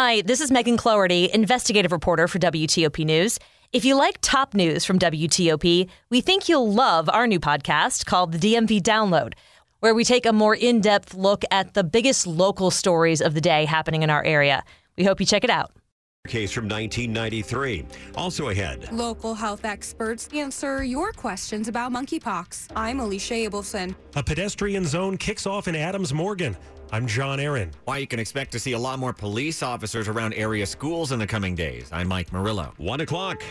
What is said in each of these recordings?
Hi, this is Megan Cloherty, investigative reporter for WTOP News. If you like top news from WTOP, we think you'll love our new podcast called the DMV Download, where we take a more in depth look at the biggest local stories of the day happening in our area. We hope you check it out. Case from 1993. Also ahead. Local health experts answer your questions about monkeypox. I'm Alicia Abelson. A pedestrian zone kicks off in Adams Morgan. I'm John Aaron. Why you can expect to see a lot more police officers around area schools in the coming days. I'm Mike Murillo. One o'clock.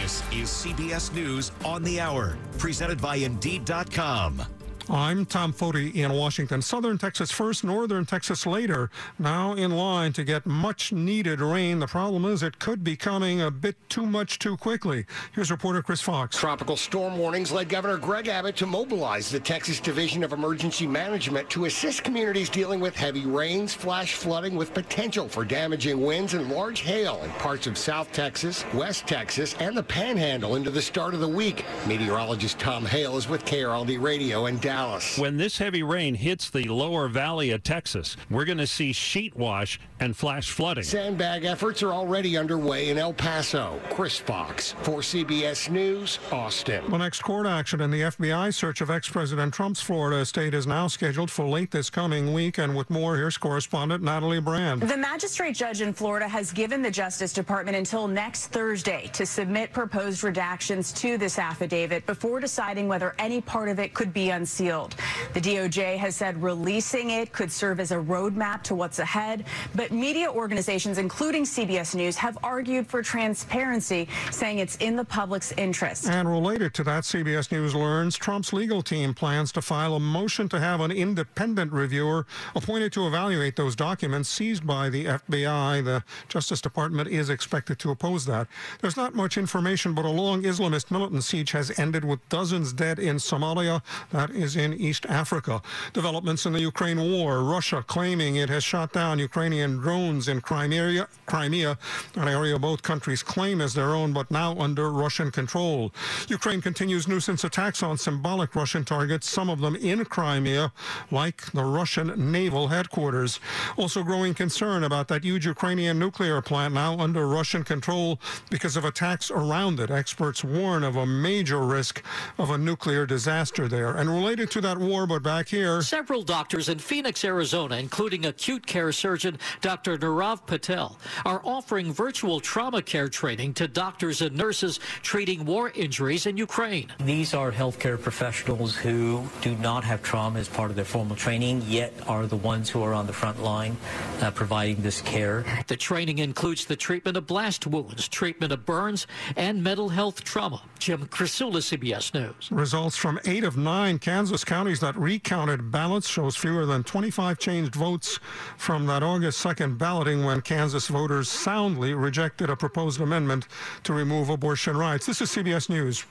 This is CBS News on the Hour, presented by Indeed.com. I'm Tom Foti in Washington. Southern Texas first, northern Texas later. Now in line to get much needed rain. The problem is it could be coming a bit too much too quickly. Here's reporter Chris Fox. Tropical storm warnings led Governor Greg Abbott to mobilize the Texas Division of Emergency Management to assist communities dealing with heavy rains, flash flooding with potential for damaging winds and large hail in parts of South Texas, West Texas, and the Panhandle into the start of the week. Meteorologist Tom Hale is with KRLD Radio and Dallas. When this heavy rain hits the lower valley of Texas, we're going to see sheet wash and flash flooding. Sandbag efforts are already underway in El Paso. Chris Fox for CBS News, Austin. The next court action in the FBI search of ex-President Trump's Florida estate is now scheduled for late this coming week. And with more, here's correspondent Natalie Brand. The magistrate judge in Florida has given the Justice Department until next Thursday to submit proposed redactions to this affidavit before deciding whether any part of it could be unsealed. The DOJ has said releasing it could serve as a roadmap to what's ahead, but media organizations, including CBS News, have argued for transparency, saying it's in the public's interest. And related to that, CBS News learns Trump's legal team plans to file a motion to have an independent reviewer appointed to evaluate those documents seized by the FBI. The Justice Department is expected to oppose that. There's not much information, but a long Islamist militant siege has ended with dozens dead in Somalia. That is in East Africa. Developments in the Ukraine war. Russia claiming it has shot down Ukrainian drones in Crimea, Crimea, an area both countries claim as their own, but now under Russian control. Ukraine continues nuisance attacks on symbolic Russian targets, some of them in Crimea, like the Russian naval headquarters. Also growing concern about that huge Ukrainian nuclear plant now under Russian control because of attacks around it. Experts warn of a major risk of a nuclear disaster there. And related to that war, but back here. Several doctors in Phoenix, Arizona, including acute care surgeon Dr. Narav Patel, are offering virtual trauma care training to doctors and nurses treating war injuries in Ukraine. These are healthcare professionals who do not have trauma as part of their formal training, yet are the ones who are on the front line uh, providing this care. The training includes the treatment of blast wounds, treatment of burns, and mental health trauma. Jim Krasula, CBS News. Results from eight of nine Kansas counties that recounted ballots shows fewer than 25 changed votes from that August 2nd balloting when Kansas voters soundly rejected a proposed amendment to remove abortion rights. This is CBS News.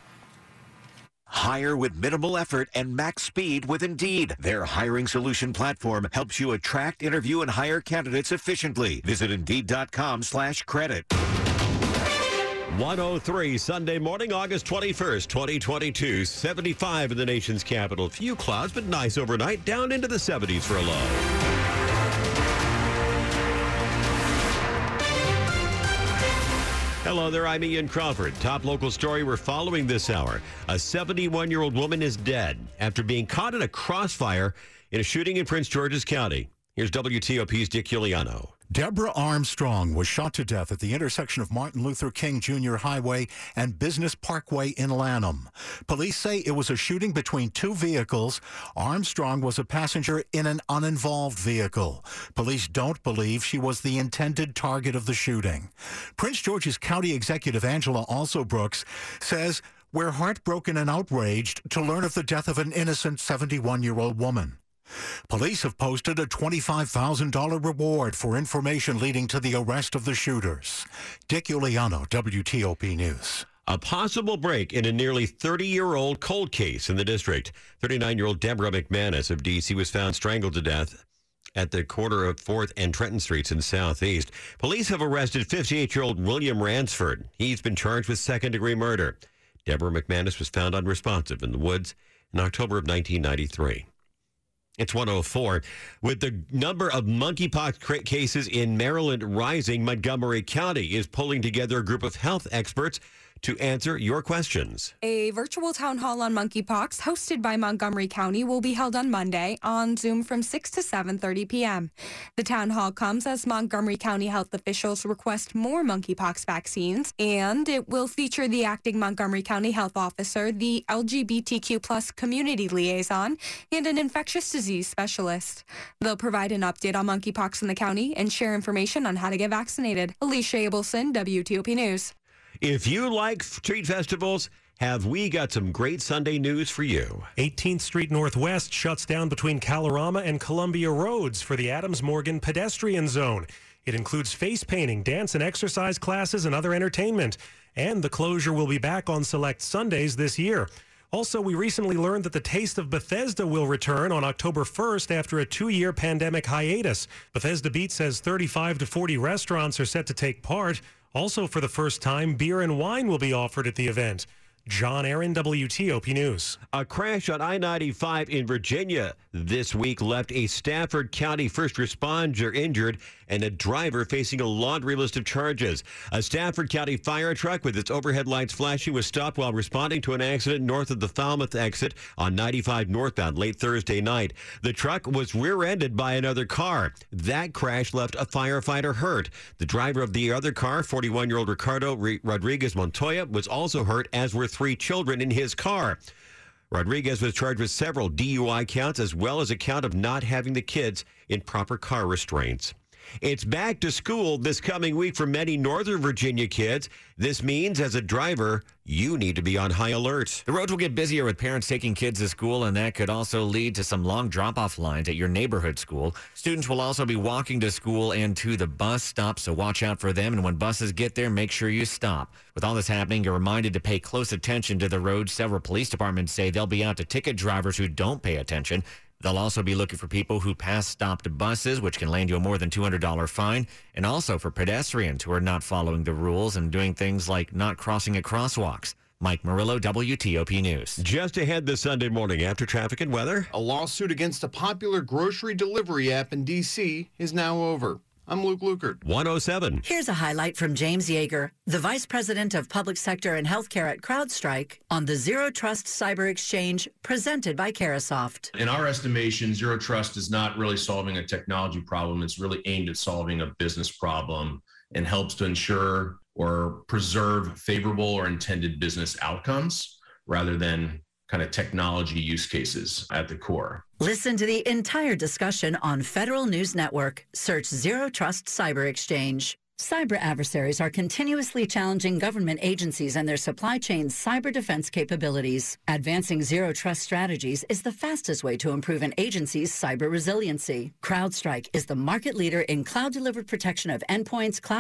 Hire with minimal effort and max speed with Indeed. Their hiring solution platform helps you attract, interview, and hire candidates efficiently. Visit Indeed.com slash credit. 103 Sunday morning, August 21st, 2022. 75 in the nation's capital. Few clouds, but nice overnight. Down into the 70s for a low. Hello there, I'm Ian Crawford. Top local story we're following this hour. A 71 year old woman is dead after being caught in a crossfire in a shooting in Prince George's County. Here's WTOP's Dick Uliano. Deborah Armstrong was shot to death at the intersection of Martin Luther King Jr. Highway and Business Parkway in Lanham. Police say it was a shooting between two vehicles. Armstrong was a passenger in an uninvolved vehicle. Police don't believe she was the intended target of the shooting. Prince George's County Executive Angela Alsobrooks says, We're heartbroken and outraged to learn of the death of an innocent 71 year old woman. Police have posted a $25,000 reward for information leading to the arrest of the shooters. Dick Uliano, WTOP News. A possible break in a nearly 30 year old cold case in the district. 39 year old Deborah McManus of D.C. was found strangled to death at the corner of 4th and Trenton Streets in Southeast. Police have arrested 58 year old William Ransford. He's been charged with second degree murder. Deborah McManus was found unresponsive in the woods in October of 1993. It's 104. With the number of monkeypox cases in Maryland rising, Montgomery County is pulling together a group of health experts to answer your questions. A virtual town hall on monkeypox hosted by Montgomery County will be held on Monday on Zoom from 6 to 7:30 p.m. The town hall comes as Montgomery County health officials request more monkeypox vaccines and it will feature the acting Montgomery County health officer, the LGBTQ plus community liaison, and an infectious disease specialist. They'll provide an update on monkeypox in the county and share information on how to get vaccinated. Alicia Abelson, WTOP News. If you like street festivals, have we got some great Sunday news for you? 18th Street Northwest shuts down between Kalorama and Columbia Roads for the Adams Morgan pedestrian zone. It includes face painting, dance and exercise classes, and other entertainment. And the closure will be back on select Sundays this year. Also, we recently learned that the Taste of Bethesda will return on October 1st after a two year pandemic hiatus. Bethesda Beat says 35 to 40 restaurants are set to take part. Also, for the first time, beer and wine will be offered at the event. John Aaron, WTOP News. A crash on I 95 in Virginia this week left a Stafford County first responder injured and a driver facing a laundry list of charges. A Stafford County fire truck with its overhead lights flashing was stopped while responding to an accident north of the Falmouth exit on 95 northbound late Thursday night. The truck was rear ended by another car. That crash left a firefighter hurt. The driver of the other car, 41 year old Ricardo Rodriguez Montoya, was also hurt, as were three children in his car. Rodriguez was charged with several DUI counts as well as a count of not having the kids in proper car restraints. It's back to school this coming week for many Northern Virginia kids. This means, as a driver, you need to be on high alert. The roads will get busier with parents taking kids to school, and that could also lead to some long drop off lines at your neighborhood school. Students will also be walking to school and to the bus stop, so watch out for them. And when buses get there, make sure you stop. With all this happening, you're reminded to pay close attention to the road. Several police departments say they'll be out to ticket drivers who don't pay attention. They'll also be looking for people who pass stopped buses, which can land you a more than $200 fine, and also for pedestrians who are not following the rules and doing things like not crossing at crosswalks. Mike Murillo, WTOP News. Just ahead this Sunday morning after traffic and weather. A lawsuit against a popular grocery delivery app in D.C. is now over. I'm Luke Lukert. 107. Here's a highlight from James Yeager, the Vice President of Public Sector and Healthcare at CrowdStrike, on the Zero Trust Cyber Exchange presented by Carahsoft. In our estimation, Zero Trust is not really solving a technology problem. It's really aimed at solving a business problem and helps to ensure or preserve favorable or intended business outcomes rather than kind of technology use cases at the core. Listen to the entire discussion on Federal News Network. Search Zero Trust Cyber Exchange. Cyber adversaries are continuously challenging government agencies and their supply chain's cyber defense capabilities. Advancing zero trust strategies is the fastest way to improve an agency's cyber resiliency. CrowdStrike is the market leader in cloud delivered protection of endpoints, cloud